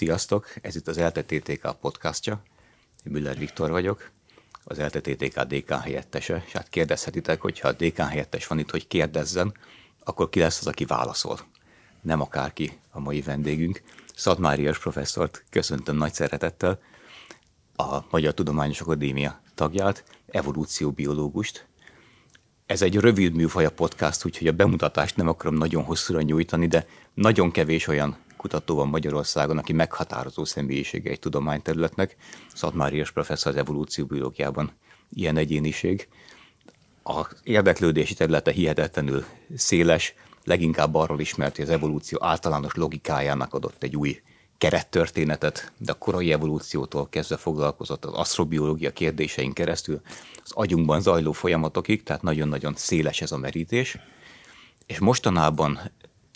Sziasztok! Ez itt az LTTTK podcastja. Én Müller Viktor vagyok, az LTTTK DK helyettese, és hát kérdezhetitek, hogyha a DK helyettes van itt, hogy kérdezzen, akkor ki lesz az, aki válaszol. Nem akárki a mai vendégünk. Szatmárias professzort köszöntöm nagy szeretettel, a Magyar Tudományos Akadémia tagját, evolúcióbiológust. Ez egy rövid műfaj a podcast, úgyhogy a bemutatást nem akarom nagyon hosszúra nyújtani, de nagyon kevés olyan kutató van Magyarországon, aki meghatározó személyisége egy tudományterületnek. Szatmárias professzor az evolúcióbiológiában ilyen egyéniség. A érdeklődési területe hihetetlenül széles, leginkább arról ismert, hogy az evolúció általános logikájának adott egy új kerettörténetet, de a korai evolúciótól kezdve foglalkozott az asztrobiológia kérdésein keresztül az agyunkban zajló folyamatokig, tehát nagyon-nagyon széles ez a merítés. És mostanában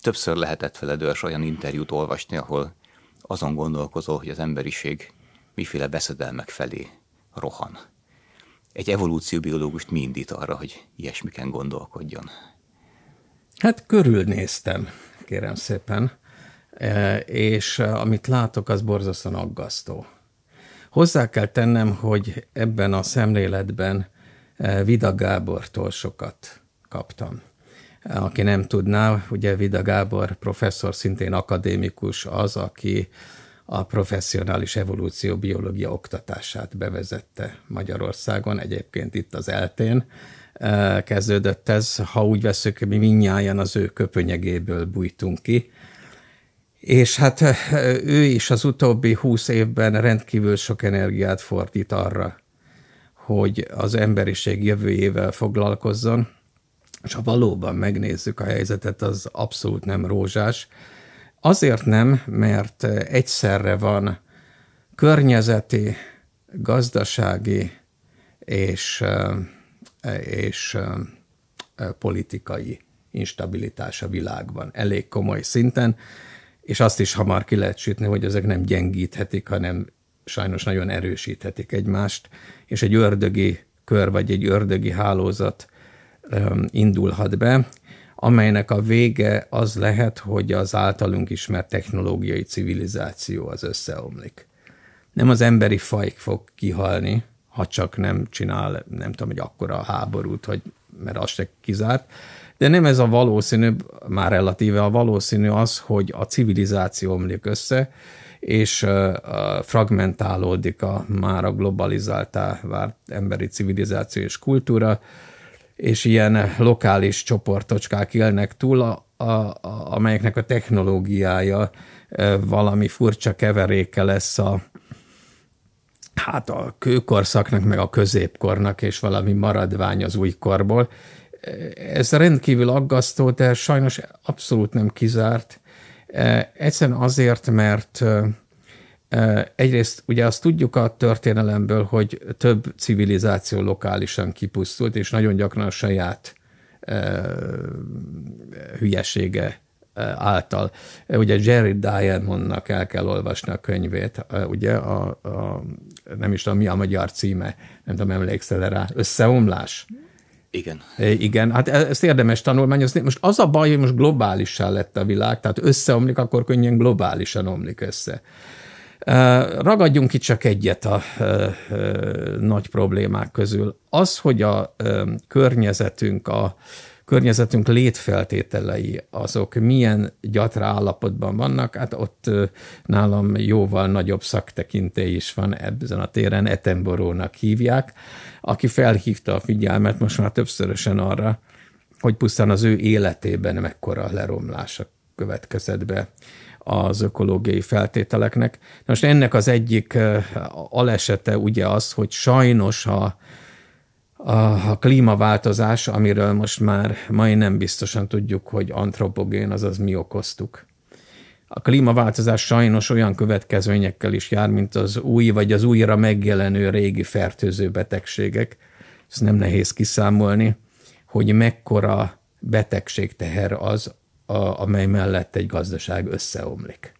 többször lehetett veled olyan interjút olvasni, ahol azon gondolkozol, hogy az emberiség miféle beszedelmek felé rohan. Egy evolúcióbiológust mi indít arra, hogy ilyesmiken gondolkodjon? Hát körülnéztem, kérem szépen, e, és amit látok, az borzasztóan aggasztó. Hozzá kell tennem, hogy ebben a szemléletben e, Vida Gábortól sokat kaptam. Aki nem tudná, ugye Vida Gábor professzor, szintén akadémikus az, aki a professzionális evolúcióbiológia oktatását bevezette Magyarországon, egyébként itt az eltén eh, kezdődött ez, ha úgy veszük, mi minnyáján az ő köpönyegéből bújtunk ki, és hát eh, ő is az utóbbi húsz évben rendkívül sok energiát fordít arra, hogy az emberiség jövőjével foglalkozzon, és ha valóban megnézzük a helyzetet, az abszolút nem rózsás. Azért nem, mert egyszerre van környezeti, gazdasági és, és politikai instabilitás a világban. Elég komoly szinten, és azt is hamar ki lehet sütni, hogy ezek nem gyengíthetik, hanem sajnos nagyon erősíthetik egymást, és egy ördögi kör vagy egy ördögi hálózat indulhat be, amelynek a vége az lehet, hogy az általunk ismert technológiai civilizáció az összeomlik. Nem az emberi faj fog kihalni, ha csak nem csinál, nem tudom, hogy akkora háborút, hogy, mert az se kizárt, de nem ez a valószínű, már relatíve a valószínű az, hogy a civilizáció omlik össze, és fragmentálódik a már a globalizáltá várt emberi civilizáció és kultúra, és ilyen lokális csoportocskák élnek túl, a, a, a, amelyeknek a technológiája valami furcsa keveréke lesz a, hát a kőkorszaknak, meg a középkornak, és valami maradvány az újkorból. Ez rendkívül aggasztó, de sajnos abszolút nem kizárt. Egyszerűen azért, mert Egyrészt ugye azt tudjuk a történelemből, hogy több civilizáció lokálisan kipusztult, és nagyon gyakran a saját hülyesége által. Ugye Jerry Diamondnak el kell olvasni a könyvét, ugye a, a, nem is tudom mi a magyar címe, nem tudom, emlékszel rá, Összeomlás. Igen. Igen, hát e, ezt érdemes tanulmányozni. Most az a baj, hogy most globálisan lett a világ, tehát összeomlik, akkor könnyen globálisan omlik össze. Ragadjunk itt csak egyet a nagy problémák közül. Az, hogy a környezetünk, a környezetünk létfeltételei, azok milyen gyatra állapotban vannak, hát ott nálam jóval nagyobb szaktekintély is van ebben a téren, Etenborónak hívják, aki felhívta a figyelmet most már többszörösen arra, hogy pusztán az ő életében mekkora leromlása következett be az ökológiai feltételeknek. Most ennek az egyik alesete ugye az, hogy sajnos a, a, a klímaváltozás, amiről most már majdnem biztosan tudjuk, hogy antropogén, azaz mi okoztuk. A klímaváltozás sajnos olyan következményekkel is jár, mint az új vagy az újra megjelenő régi fertőző betegségek. Ez nem nehéz kiszámolni, hogy mekkora betegség teher az, a, amely mellett egy gazdaság összeomlik.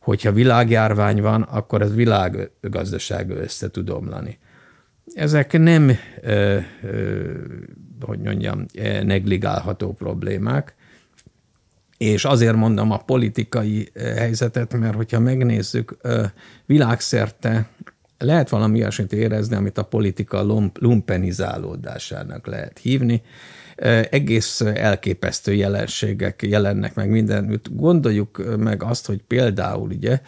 Hogyha világjárvány van, akkor az világgazdaság össze tud omlani. Ezek nem, ö, ö, hogy mondjam, negligálható problémák, És azért mondom a politikai helyzetet, mert hogyha megnézzük, világszerte lehet valami ilyesmit érezni, amit a politika lumpenizálódásának lehet hívni. Egész elképesztő jelenségek jelennek meg mindenütt. Gondoljuk meg azt, hogy például ugye,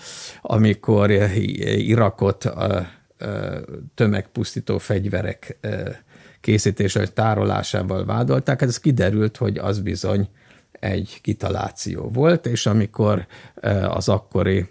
amikor Irakot tömegpusztító fegyverek készítése tárolásával vádolták, hát ez kiderült, hogy az bizony egy kitaláció volt, és amikor az akkori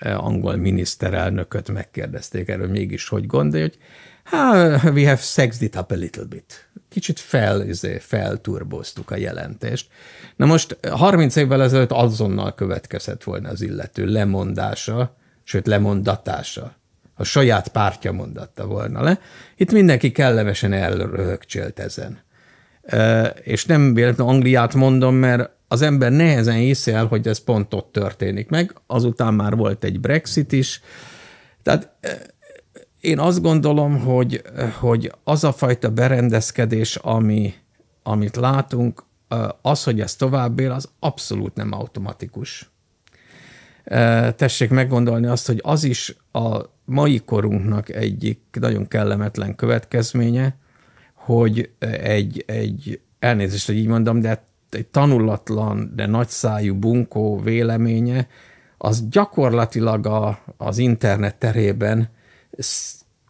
angol miniszterelnököt megkérdezték erről mégis, hogy gondolja, hogy hát, we have sexed it up a little bit. Kicsit fel, izé, felturboztuk a jelentést. Na most 30 évvel ezelőtt azonnal következett volna az illető lemondása, sőt lemondatása. A saját pártja mondatta volna le. Itt mindenki kellemesen elröhögcsélt ezen. És nem véletlenül Angliát mondom, mert az ember nehezen hiszi el, hogy ez pont ott történik meg, azután már volt egy Brexit is, tehát eh, én azt gondolom, hogy, hogy az a fajta berendezkedés, ami, amit látunk, az, hogy ez tovább él, az abszolút nem automatikus. Tessék meggondolni azt, hogy az is a mai korunknak egyik nagyon kellemetlen következménye, hogy egy, egy elnézést, hogy így mondom, de egy tanulatlan, de nagyszájú bunkó véleménye, az gyakorlatilag a, az internet terében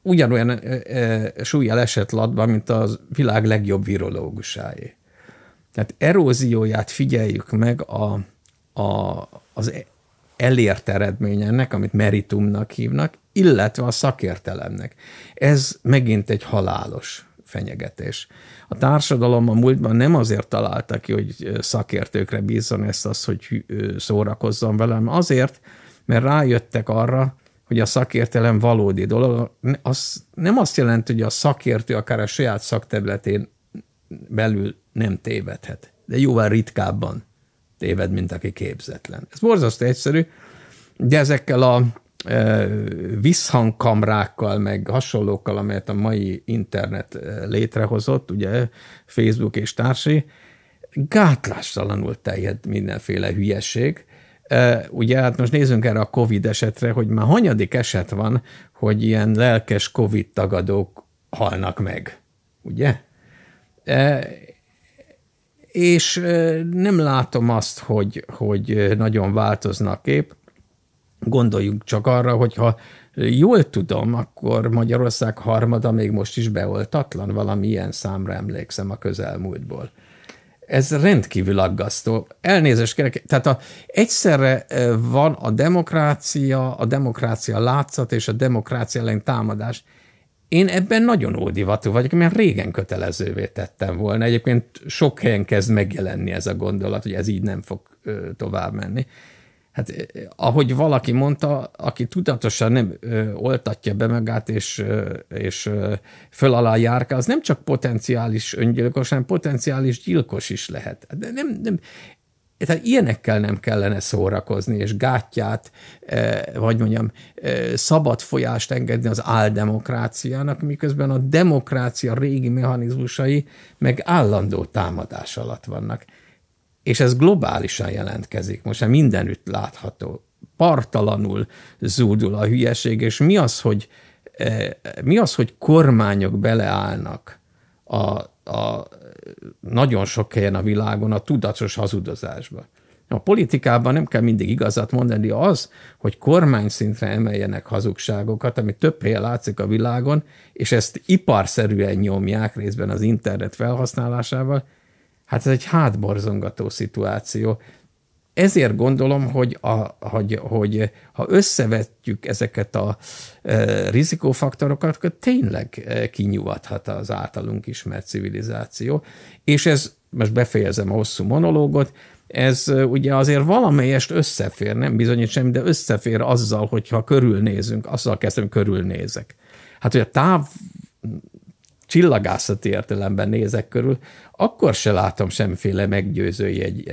ugyanolyan e, e, súlyjal esett latba, mint a világ legjobb virológusáé. Tehát erózióját figyeljük meg a, a, az elért eredményennek, amit meritumnak hívnak, illetve a szakértelemnek. Ez megint egy halálos fenyegetés. A társadalom a múltban nem azért találta ki, hogy szakértőkre bízzon ezt az, hogy szórakozzon velem, azért, mert rájöttek arra, hogy a szakértelem valódi dolog. Az nem azt jelenti, hogy a szakértő akár a saját szakterületén belül nem tévedhet, de jóval ritkábban téved, mint aki képzetlen. Ez borzasztó egyszerű, de ezekkel a visszhangkamrákkal, meg hasonlókkal, amelyet a mai internet létrehozott, ugye Facebook és társai, gátlástalanul terjed mindenféle hülyeség. Ugye hát most nézzünk erre a Covid esetre, hogy már hanyadik eset van, hogy ilyen lelkes Covid tagadók halnak meg, ugye? És nem látom azt, hogy, hogy nagyon változna a kép. Gondoljunk csak arra, hogyha jól tudom, akkor Magyarország harmada még most is beoltatlan, valami ilyen számra emlékszem a közelmúltból. Ez rendkívül aggasztó. Elnézést kérek, tehát a, egyszerre van a demokrácia, a demokrácia látszat és a demokrácia ellen támadás. Én ebben nagyon ódivatú vagyok, mert régen kötelezővé tettem volna. Egyébként sok helyen kezd megjelenni ez a gondolat, hogy ez így nem fog tovább menni hát eh, ahogy valaki mondta, aki tudatosan nem ö, oltatja be magát, és, ö, és ö, föl alá járka, az nem csak potenciális öngyilkos, hanem potenciális gyilkos is lehet. De nem, nem, tehát ilyenekkel nem kellene szórakozni, és gátját, vagy mondjam, szabad folyást engedni az áldemokráciának, miközben a demokrácia régi mechanizmusai meg állandó támadás alatt vannak és ez globálisan jelentkezik. Most már mindenütt látható. Partalanul zúdul a hülyeség, és mi az, hogy, eh, mi az, hogy kormányok beleállnak a, a nagyon sok helyen a világon a tudatos hazudozásba. A politikában nem kell mindig igazat mondani, az, hogy kormány szintre emeljenek hazugságokat, ami több helyen látszik a világon, és ezt iparszerűen nyomják részben az internet felhasználásával, Hát ez egy hátborzongató szituáció. Ezért gondolom, hogy, a, hogy, hogy ha összevetjük ezeket a e, rizikófaktorokat, akkor tényleg e, kinyugodhat az általunk ismert civilizáció. És ez, most befejezem a hosszú monológot, ez e, ugye azért valamelyest összefér, nem bizonyít semmi, de összefér azzal, hogyha körülnézünk, azzal kezdem, körülnézek. Hát, hogy a táv csillagászati értelemben nézek körül, akkor se látom semmiféle meggyőző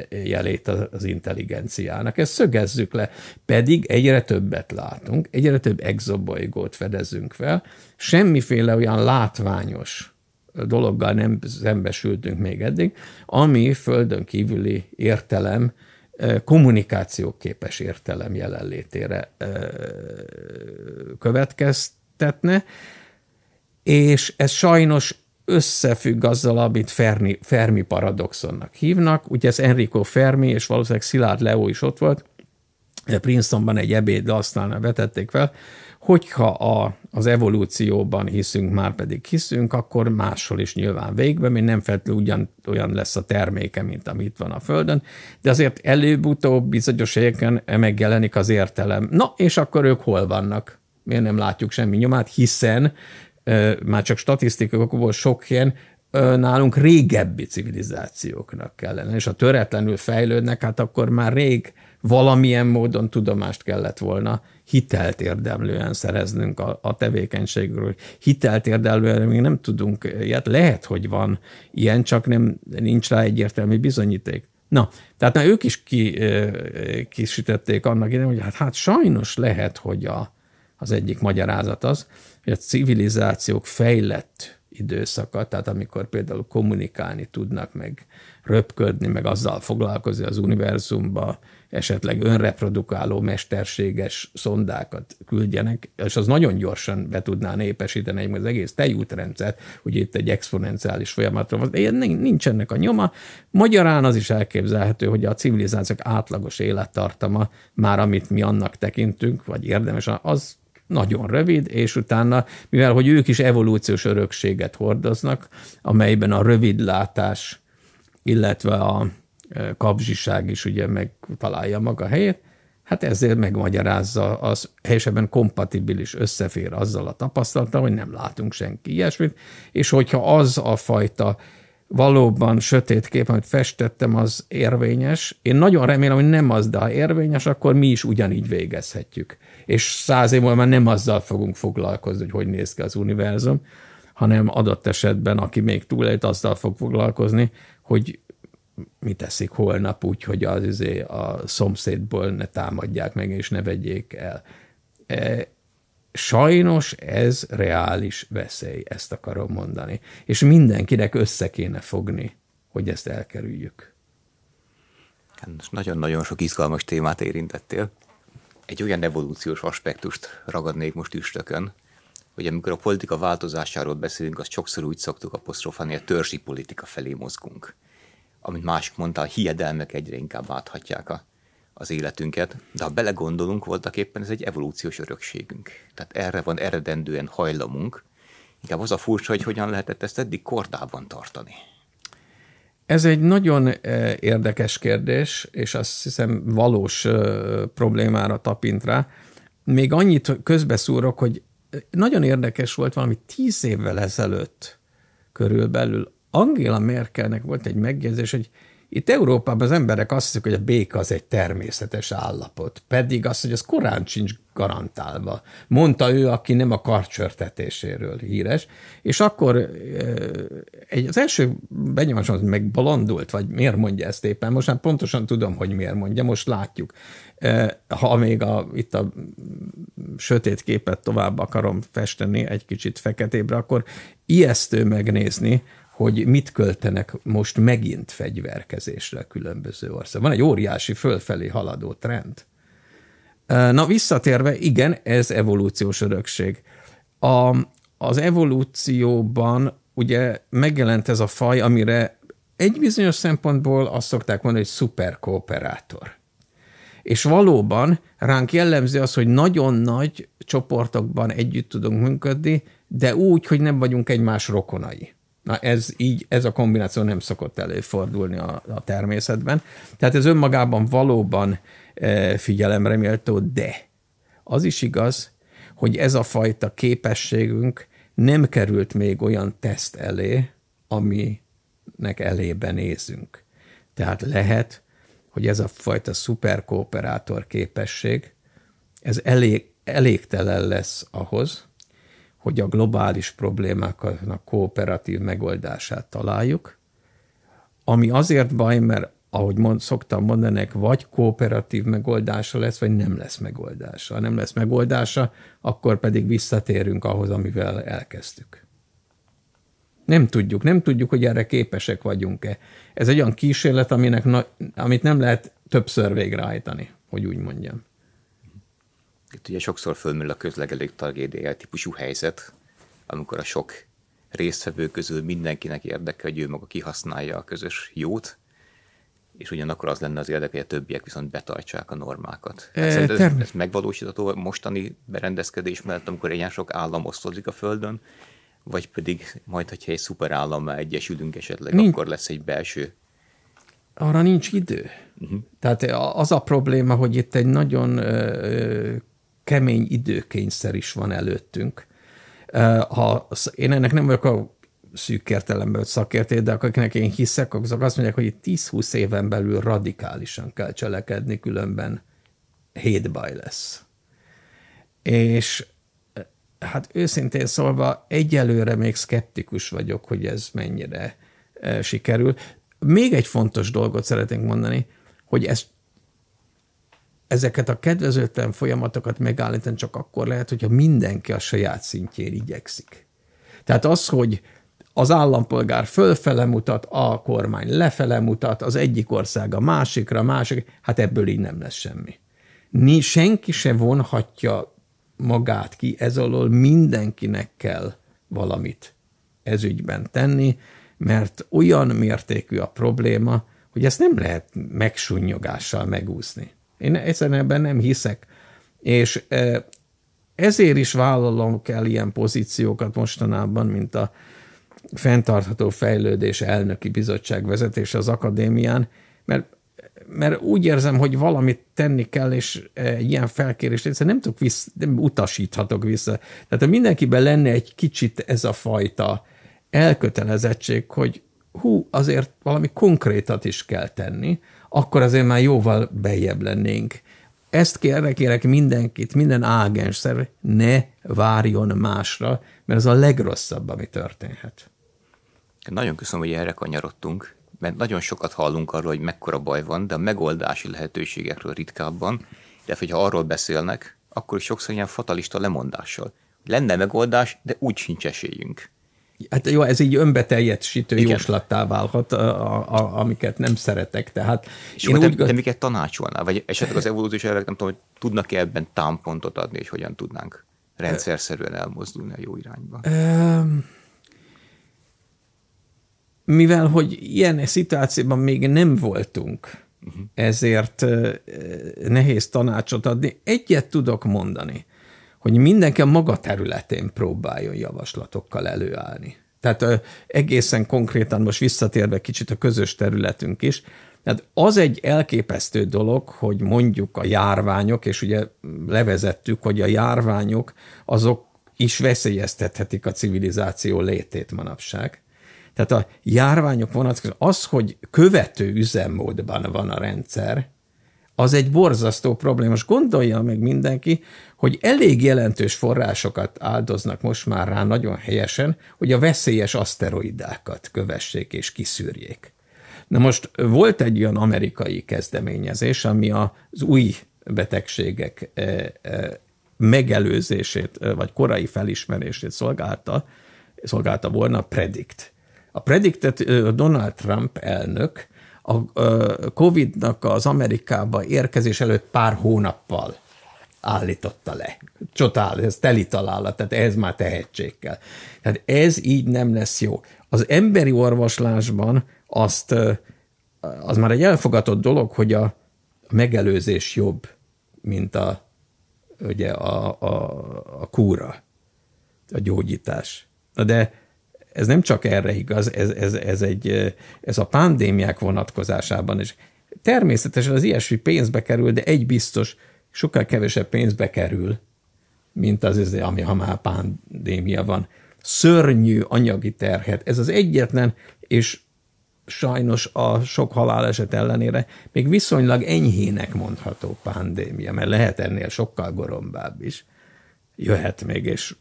jelét az intelligenciának. Ezt szögezzük le. Pedig egyre többet látunk, egyre több exobolygót fedezünk fel, semmiféle olyan látványos dologgal nem szembesültünk még eddig, ami földön kívüli értelem kommunikációképes értelem jelenlétére következtetne, és ez sajnos összefügg azzal, amit Fermi, Fermi paradoxonnak hívnak. Ugye ez Enrico Fermi, és valószínűleg Szilárd Leo is ott volt, Princetonban egy ebéd aztán vetették fel, hogyha a, az evolúcióban hiszünk, már pedig hiszünk, akkor máshol is nyilván végben, még nem feltétlenül ugyan olyan lesz a terméke, mint amit van a Földön, de azért előbb-utóbb bizonyos helyeken megjelenik az értelem. Na, és akkor ők hol vannak? Miért nem látjuk semmi nyomát? Hiszen már csak statisztikokból sok helyen nálunk régebbi civilizációknak kellene, és ha töretlenül fejlődnek, hát akkor már rég valamilyen módon tudomást kellett volna hitelt érdemlően szereznünk a, a tevékenységről. Hitelt érdemlően még nem tudunk ilyet. Lehet, hogy van ilyen, csak nem, nincs rá egyértelmű bizonyíték. Na, tehát na, ők is ki, kisütették annak idején, hogy hát, hát sajnos lehet, hogy a, az egyik magyarázat az, hogy a civilizációk fejlett időszaka, tehát amikor például kommunikálni tudnak, meg röpködni, meg azzal foglalkozni az univerzumba, esetleg önreprodukáló mesterséges szondákat küldjenek, és az nagyon gyorsan be tudná népesíteni az egész tejútrendszert, hogy itt egy exponenciális folyamatra van, de nincs ennek a nyoma. Magyarán az is elképzelhető, hogy a civilizációk átlagos élettartama, már amit mi annak tekintünk, vagy érdemes, az nagyon rövid, és utána, mivel hogy ők is evolúciós örökséget hordoznak, amelyben a rövidlátás, illetve a kapzsiság is ugye megtalálja maga helyét, hát ezért megmagyarázza, az helyesebben kompatibilis összefér azzal a tapasztalata, hogy nem látunk senki ilyesmit, és hogyha az a fajta valóban sötét kép, amit festettem, az érvényes. Én nagyon remélem, hogy nem az, de ha érvényes, akkor mi is ugyanígy végezhetjük. És száz év múlva már nem azzal fogunk foglalkozni, hogy hogy néz ki az univerzum, hanem adott esetben, aki még túlélt, azzal fog foglalkozni, hogy mit teszik holnap úgy, hogy az, az a szomszédból ne támadják meg, és ne vegyék el. Sajnos ez reális veszély, ezt akarom mondani. És mindenkinek össze kéne fogni, hogy ezt elkerüljük. Nagyon-nagyon sok izgalmas témát érintettél. Egy olyan evolúciós aspektust ragadnék most üstökön, hogy amikor a politika változásáról beszélünk, azt sokszor úgy szoktuk apostrofálni, a törzsi politika felé mozgunk amit másik mondta, a hiedelmek egyre inkább áthatják a, az életünket, de ha belegondolunk, voltak éppen ez egy evolúciós örökségünk. Tehát erre van eredendően hajlamunk. Inkább az a furcsa, hogy hogyan lehetett ezt eddig kordában tartani. Ez egy nagyon eh, érdekes kérdés, és azt hiszem valós eh, problémára tapint rá. Még annyit közbeszúrok, hogy nagyon érdekes volt valami tíz évvel ezelőtt körülbelül Angela Merkelnek volt egy megjegyzés, hogy itt Európában az emberek azt hiszik, hogy a béka az egy természetes állapot, pedig az, hogy az korán sincs garantálva. Mondta ő, aki nem a karcsörtetéséről híres, és akkor egy, az első benyomásom az megbalandult, vagy miért mondja ezt éppen, most már pontosan tudom, hogy miért mondja, most látjuk. Ha még a, itt a sötét képet tovább akarom festeni, egy kicsit feketébre, akkor ijesztő megnézni, hogy mit költenek most megint fegyverkezésre a különböző ország. Van egy óriási fölfelé haladó trend. Na visszatérve, igen, ez evolúciós örökség. A, az evolúcióban ugye megjelent ez a faj, amire egy bizonyos szempontból azt szokták mondani, hogy szuperkooperátor. És valóban ránk jellemző az, hogy nagyon nagy csoportokban együtt tudunk működni, de úgy, hogy nem vagyunk egymás rokonai. Na ez így, ez a kombináció nem szokott előfordulni a, a természetben. Tehát ez önmagában valóban e, figyelemre méltó, de az is igaz, hogy ez a fajta képességünk nem került még olyan teszt elé, aminek elébe nézünk. Tehát lehet, hogy ez a fajta szuperkooperátor képesség, ez elég, elégtelen lesz ahhoz, hogy a globális problémáknak kooperatív megoldását találjuk, ami azért baj, mert ahogy mond, szoktam mondani, vagy kooperatív megoldása lesz, vagy nem lesz megoldása. Ha nem lesz megoldása, akkor pedig visszatérünk ahhoz, amivel elkezdtük. Nem tudjuk, nem tudjuk, hogy erre képesek vagyunk-e. Ez egy olyan kísérlet, aminek na, amit nem lehet többször végrehajtani, hogy úgy mondjam. Itt ugye sokszor fölmül a közlegelők tragédiája típusú helyzet, amikor a sok résztvevő közül mindenkinek érdeke, hogy ő maga kihasználja a közös jót, és ugyanakkor az lenne az érdeke, hogy a többiek viszont betartsák a normákat. Hát e, ez, ez megvalósítható mostani berendezkedés mellett, amikor ilyen sok állam osztozik a Földön, vagy pedig majd, hogyha egy szuperállammal egyesülünk esetleg, nincs, akkor lesz egy belső. Arra nincs idő. Uh-huh. Tehát az a probléma, hogy itt egy nagyon kemény időkényszer is van előttünk. Ha én ennek nem vagyok a szűk értelemben szakértő, de akinek én hiszek, azok azt mondják, hogy 10-20 éven belül radikálisan kell cselekedni, különben hétbaj lesz. És hát őszintén szólva egyelőre még szkeptikus vagyok, hogy ez mennyire sikerül. Még egy fontos dolgot szeretnénk mondani, hogy ez, ezeket a kedvezőtlen folyamatokat megállítani csak akkor lehet, hogyha mindenki a saját szintjén igyekszik. Tehát az, hogy az állampolgár fölfele mutat, a kormány lefele mutat, az egyik ország a másikra, a másik, hát ebből így nem lesz semmi. Ni, senki se vonhatja magát ki ez alól, mindenkinek kell valamit ezügyben tenni, mert olyan mértékű a probléma, hogy ezt nem lehet megsunnyogással megúszni. Én egyszerűen ebben nem hiszek. És e, ezért is vállalom kell ilyen pozíciókat mostanában, mint a fenntartható fejlődés elnöki bizottság vezetése az akadémián, mert, mert úgy érzem, hogy valamit tenni kell, és egy ilyen felkérést egyszerűen nem tudok vissza, nem utasíthatok vissza. Tehát ha mindenkiben lenne egy kicsit ez a fajta elkötelezettség, hogy hú, azért valami konkrétat is kell tenni, akkor azért már jóval bejebb lennénk. Ezt kérek, kérek mindenkit, minden ágens szerv, ne várjon másra, mert ez a legrosszabb, ami történhet. Nagyon köszönöm, hogy erre kanyarodtunk, mert nagyon sokat hallunk arról, hogy mekkora baj van, de a megoldási lehetőségekről ritkábban, de hogyha arról beszélnek, akkor sokszor ilyen fatalista lemondással. Lenne megoldás, de úgy sincs esélyünk. Hát jó, ez így önbeteljesítő Igen. jóslattá válhat, a, a, amiket nem szeretek. Tehát és én úgy... te, te miket tanácsolnál? Vagy esetleg az evolúciós elvek, nem tudom, hogy tudnak-e ebben támpontot adni, és hogyan tudnánk rendszerszerűen elmozdulni a jó irányba? Um mivel hogy ilyen szituációban még nem voltunk, uh-huh. ezért nehéz tanácsot adni. Egyet tudok mondani, hogy mindenki a maga területén próbáljon javaslatokkal előállni. Tehát egészen konkrétan most visszatérve kicsit a közös területünk is, tehát az egy elképesztő dolog, hogy mondjuk a járványok, és ugye levezettük, hogy a járványok azok is veszélyeztethetik a civilizáció létét manapság. Tehát a járványok vonatkozó, az, hogy követő üzemmódban van a rendszer, az egy borzasztó probléma. Most gondolja meg mindenki, hogy elég jelentős forrásokat áldoznak most már rá nagyon helyesen, hogy a veszélyes aszteroidákat kövessék és kiszűrjék. Na most volt egy olyan amerikai kezdeményezés, ami az új betegségek eh, eh, megelőzését, eh, vagy korai felismerését szolgálta, szolgálta volna a Predict. A prediktet Donald Trump elnök a Covid-nak az Amerikába érkezés előtt pár hónappal állította le. Csodál, ez teli találat, tehát ez már tehetség kell. Tehát ez így nem lesz jó. Az emberi orvoslásban azt, az már egy elfogadott dolog, hogy a megelőzés jobb, mint a, ugye a, a, a kúra, a gyógyítás. De ez nem csak erre igaz, ez, ez, ez, egy, ez a pandémiák vonatkozásában is. Természetesen az ilyesmi pénzbe kerül, de egy biztos, sokkal kevesebb pénzbe kerül, mint az, ami ha már pandémia van. Szörnyű anyagi terhet. Ez az egyetlen, és sajnos a sok haláleset ellenére még viszonylag enyhének mondható pandémia, mert lehet ennél sokkal gorombább is. Jöhet még, és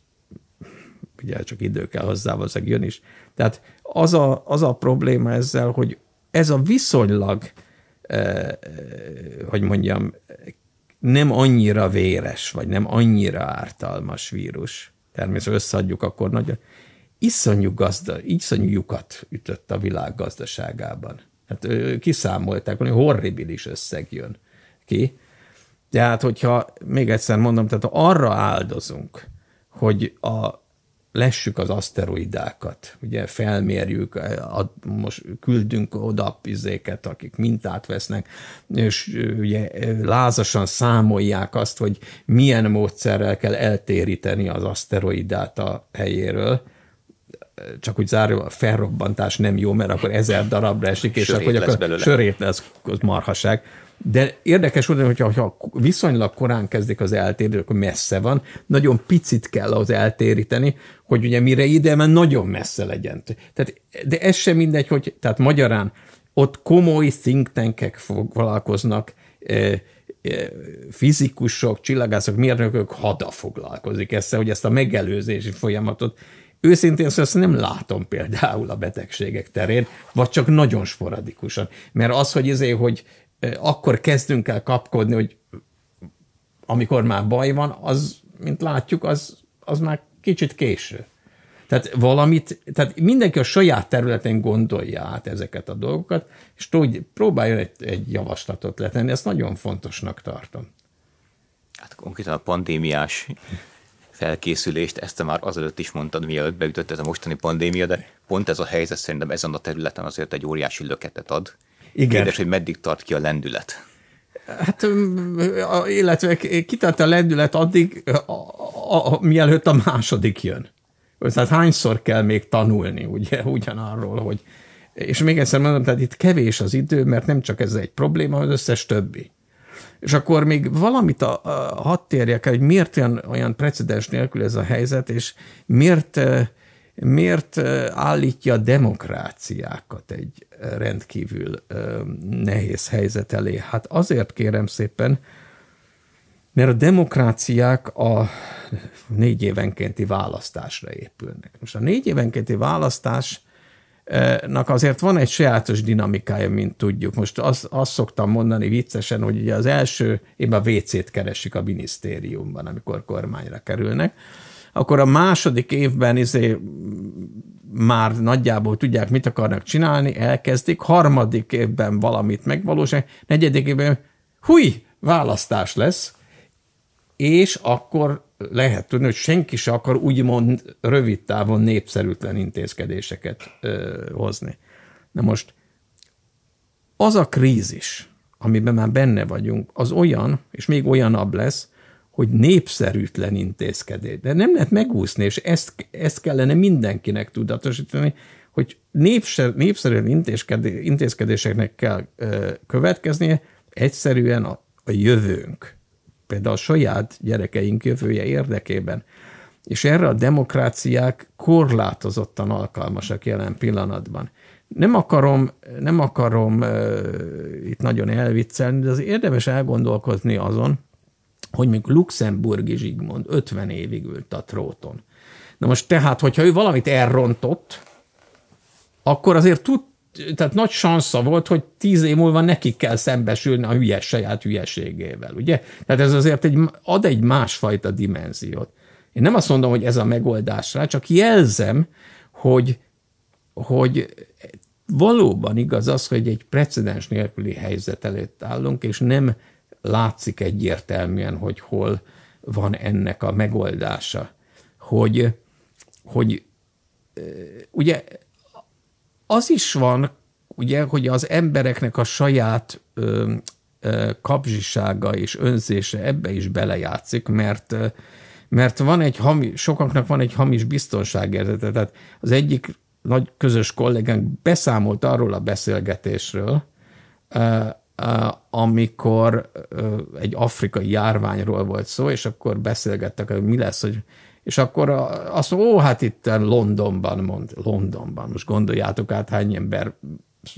ugye csak idő kell hozzá, valószínűleg jön is. Tehát az a, az a probléma ezzel, hogy ez a viszonylag, eh, hogy mondjam, nem annyira véres, vagy nem annyira ártalmas vírus, természetesen összeadjuk, akkor nagyon, iszonyú, gazda, iszonyú lyukat ütött a világ gazdaságában. Hát kiszámolták, hogy horribilis összeg jön ki. Tehát, hogyha még egyszer mondom, tehát arra áldozunk, hogy a, lessük az aszteroidákat, ugye felmérjük, a, most küldünk oda pizéket, akik mintát vesznek, és ugye lázasan számolják azt, hogy milyen módszerrel kell eltéríteni az aszteroidát a helyéről, csak úgy záró, a felrobbantás nem jó, mert akkor ezer darabra esik, és sörét akkor, akkor sörét lesz, az marhaság. De érdekes hogy hogyha ha viszonylag korán kezdik az eltéríteni, akkor messze van, nagyon picit kell az eltéríteni, hogy ugye mire ide, mert nagyon messze legyen. Tehát, de ez sem mindegy, hogy, tehát magyarán ott komoly think tankek foglalkoznak, eh, eh, fizikusok, csillagászok, mérnökök hada foglalkozik ezzel, hogy ezt a megelőzési folyamatot Őszintén szóval ezt nem látom például a betegségek terén, vagy csak nagyon sporadikusan. Mert az, hogy ezért, hogy akkor kezdünk el kapkodni, hogy amikor már baj van, az, mint látjuk, az, az már kicsit késő. Tehát valamit, tehát mindenki a saját területén gondolja át ezeket a dolgokat, és tudj, próbáljon egy, egy javaslatot letenni, ezt nagyon fontosnak tartom. Hát konkrétan a pandémiás felkészülést, ezt te már azelőtt is mondtad, mielőtt beütött ez a mostani pandémia, de pont ez a helyzet szerintem ezen a területen azért egy óriási löketet ad. Igen. Kérdés, hogy meddig tart ki a lendület? Hát, illetve kitart a lendület addig, a, a, a, mielőtt a második jön. Tehát hányszor kell még tanulni, ugye, ugyanarról, hogy és még egyszer mondom, tehát itt kevés az idő, mert nem csak ez egy probléma, az összes többi. És akkor még valamit a, a, hadd térjek el, hogy miért olyan, olyan precedens nélkül ez a helyzet, és miért, miért állítja a demokráciákat egy rendkívül nehéz helyzet elé. Hát azért kérem szépen, mert a demokráciák a négy évenkénti választásra épülnek. Most a négy évenkénti választás nak azért van egy sajátos dinamikája, mint tudjuk. Most azt, azt szoktam mondani viccesen, hogy ugye az első évben a WC-t keresik a minisztériumban, amikor kormányra kerülnek, akkor a második évben izé már nagyjából tudják, mit akarnak csinálni, elkezdik, harmadik évben valamit megvalósítani, negyedik évben, hui, választás lesz, és akkor lehet tudni, hogy senki se akar úgymond rövid távon népszerűtlen intézkedéseket ö, hozni. Na most az a krízis, amiben már benne vagyunk, az olyan, és még olyanabb lesz, hogy népszerűtlen intézkedés. De nem lehet megúszni, és ezt, ezt kellene mindenkinek tudatosítani, hogy népszer, népszerűen intézkedéseknek kell ö, következnie, egyszerűen a, a jövőnk például a saját gyerekeink jövője érdekében. És erre a demokráciák korlátozottan alkalmasak jelen pillanatban. Nem akarom, nem akarom uh, itt nagyon elviccelni, de az érdemes elgondolkozni azon, hogy még Luxemburgi Zsigmond 50 évig ült a tróton. Na most tehát, hogyha ő valamit elrontott, akkor azért tud, tehát nagy sansza volt, hogy tíz év múlva nekik kell szembesülni a hülyes saját hülyeségével, ugye? Tehát ez azért egy, ad egy másfajta dimenziót. Én nem azt mondom, hogy ez a megoldás rá, csak jelzem, hogy, hogy valóban igaz az, hogy egy precedens nélküli helyzet előtt állunk, és nem látszik egyértelműen, hogy hol van ennek a megoldása. Hogy, hogy ugye az is van, ugye, hogy az embereknek a saját ö, ö, kapzsisága és önzése ebbe is belejátszik, mert mert van egy hamis, sokaknak van egy hamis biztonságérzete. Tehát az egyik nagy közös kollégánk beszámolt arról a beszélgetésről, amikor egy afrikai járványról volt szó, és akkor beszélgettek, hogy mi lesz, hogy és akkor azt ó, hát itt Londonban, mond, Londonban, most gondoljátok át, hány ember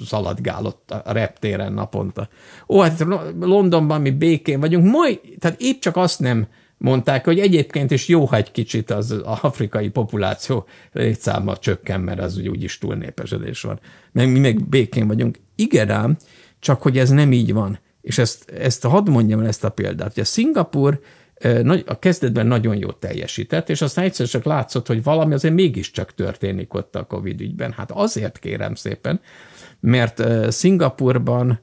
szaladgálott a reptéren naponta. Ó, hát Londonban mi békén vagyunk, majd, tehát épp csak azt nem mondták, hogy egyébként is jó, ha egy kicsit az afrikai populáció létszáma csökken, mert az úgy, úgyis túlnépesedés van. Meg mi meg békén vagyunk. Igen ám, csak hogy ez nem így van. És ezt, ezt hadd mondjam el ezt a példát, hogy a Szingapur a kezdetben nagyon jó teljesített, és aztán egyszer csak látszott, hogy valami azért mégiscsak történik ott a Covid ügyben. Hát azért kérem szépen, mert Szingapurban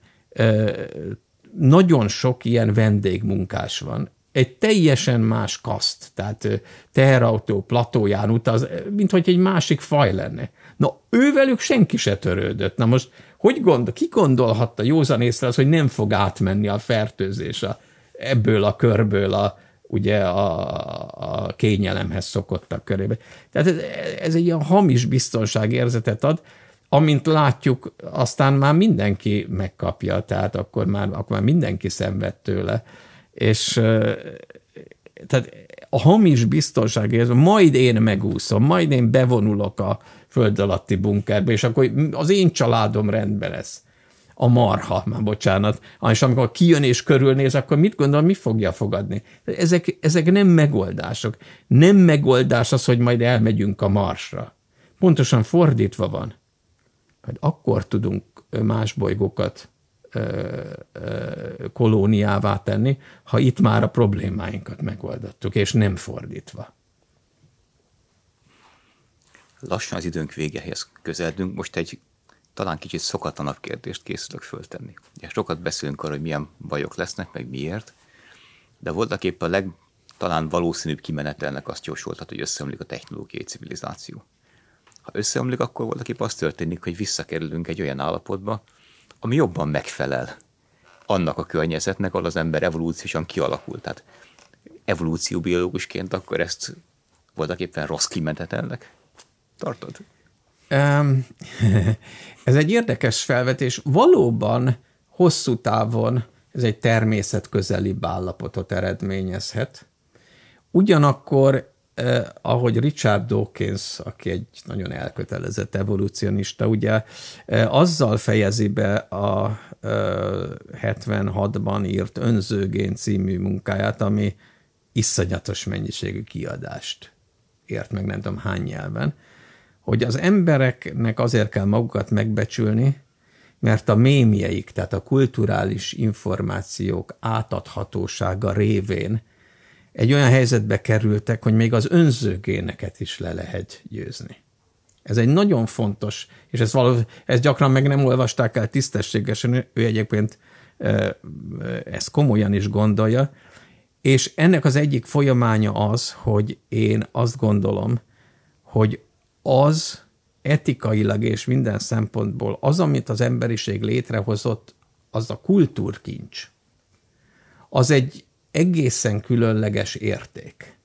nagyon sok ilyen vendégmunkás van, egy teljesen más kaszt, tehát teherautó platóján utaz, mint hogy egy másik faj lenne. Na, ővelük senki se törődött. Na most, hogy gondol, ki gondolhatta józan észre az, hogy nem fog átmenni a fertőzés a, ebből a körből a, ugye a, a kényelemhez szokottak körébe. Tehát ez, ez egy ilyen hamis biztonságérzetet ad, amint látjuk, aztán már mindenki megkapja, tehát akkor már, akkor már mindenki szenved tőle. És tehát a hamis biztonságérzet, majd én megúszom, majd én bevonulok a föld alatti bunkerbe, és akkor az én családom rendben lesz. A marha, már bocsánat. És amikor kijön és körülnéz, akkor mit gondol, mi fogja fogadni? Ezek, ezek nem megoldások. Nem megoldás az, hogy majd elmegyünk a marsra. Pontosan fordítva van. Hát akkor tudunk más bolygókat kolóniává tenni, ha itt már a problémáinkat megoldottuk, és nem fordítva. Lassan az időnk végehez közeledünk. Most egy talán kicsit szokatlanabb kérdést készülök föltenni. Ugye sokat beszélünk arról, hogy milyen bajok lesznek, meg miért, de voltak éppen a leg, talán valószínűbb kimenetelnek azt jósoltat, hogy összeomlik a technológiai civilizáció. Ha összeomlik, akkor voltak éppen az történik, hogy visszakerülünk egy olyan állapotba, ami jobban megfelel annak a környezetnek, ahol az ember evolúciósan kialakult. Tehát evolúcióbiológusként akkor ezt voltak éppen rossz kimenetelnek tartod? Ez egy érdekes felvetés. Valóban hosszú távon ez egy természetközelibb állapotot eredményezhet. Ugyanakkor eh, ahogy Richard Dawkins, aki egy nagyon elkötelezett evolucionista, ugye eh, azzal fejezi be a eh, 76-ban írt Önzőgén című munkáját, ami iszonyatos mennyiségű kiadást ért meg nem tudom hány nyelven, hogy az embereknek azért kell magukat megbecsülni, mert a mémjeik, tehát a kulturális információk átadhatósága révén egy olyan helyzetbe kerültek, hogy még az önzőgéneket is le lehet győzni. Ez egy nagyon fontos, és ezt, való, ezt gyakran meg nem olvasták el tisztességesen, ő egyébként ezt komolyan is gondolja, és ennek az egyik folyamánya az, hogy én azt gondolom, hogy az etikailag és minden szempontból az, amit az emberiség létrehozott, az a kultúrkincs. Az egy egészen különleges érték.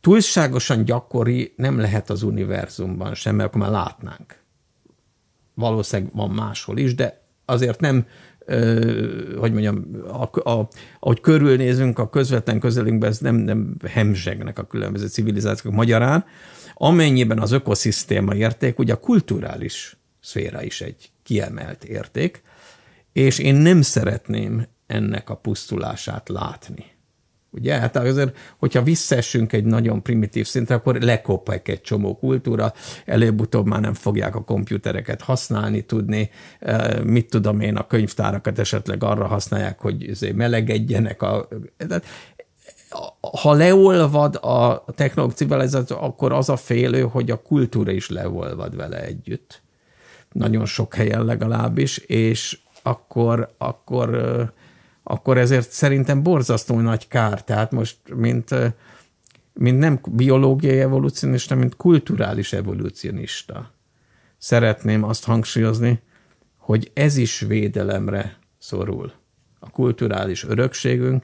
Túlságosan gyakori nem lehet az univerzumban sem, mert akkor már látnánk. Valószínűleg van máshol is, de azért nem, hogy mondjam, a, a, ahogy körülnézünk a közvetlen közelünkben, ez nem, nem hemzsegnek a különböző civilizációk magyarán, amennyiben az ökoszisztéma érték, ugye a kulturális szféra is egy kiemelt érték, és én nem szeretném ennek a pusztulását látni. Ugye? Hát azért, hogyha visszaessünk egy nagyon primitív szintre, akkor lekopek egy csomó kultúra, előbb-utóbb már nem fogják a komputereket használni tudni, mit tudom én, a könyvtárakat esetleg arra használják, hogy melegedjenek. A, ha leolvad a technológiai civilizáció, akkor az a félő, hogy a kultúra is leolvad vele együtt. Nagyon sok helyen legalábbis, és akkor, akkor, akkor ezért szerintem borzasztó nagy kár. Tehát most, mint, mint nem biológiai evolúcionista, mint kulturális evolúcionista. Szeretném azt hangsúlyozni, hogy ez is védelemre szorul. A kulturális örökségünk,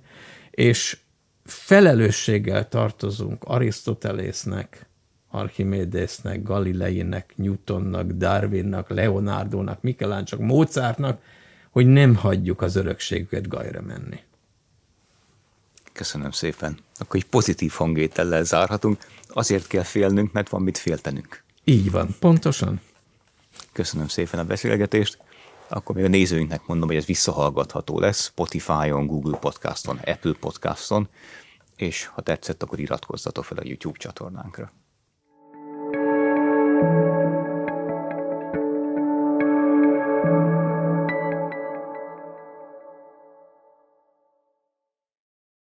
és felelősséggel tartozunk Arisztotelésznek, Archimédésznek, Galileinek, Newtonnak, Darwinnak, Leonardónak, Michelangelo, Mozartnak, hogy nem hagyjuk az örökségüket gajra menni. Köszönöm szépen. Akkor egy pozitív hangétellel zárhatunk. Azért kell félnünk, mert van mit féltenünk. Így van, pontosan. Köszönöm szépen a beszélgetést. Akkor még a nézőinknek mondom, hogy ez visszahallgatható lesz Spotify-on, Google Podcaston, Apple Podcaston, és ha tetszett, akkor iratkozzatok fel a YouTube csatornánkra.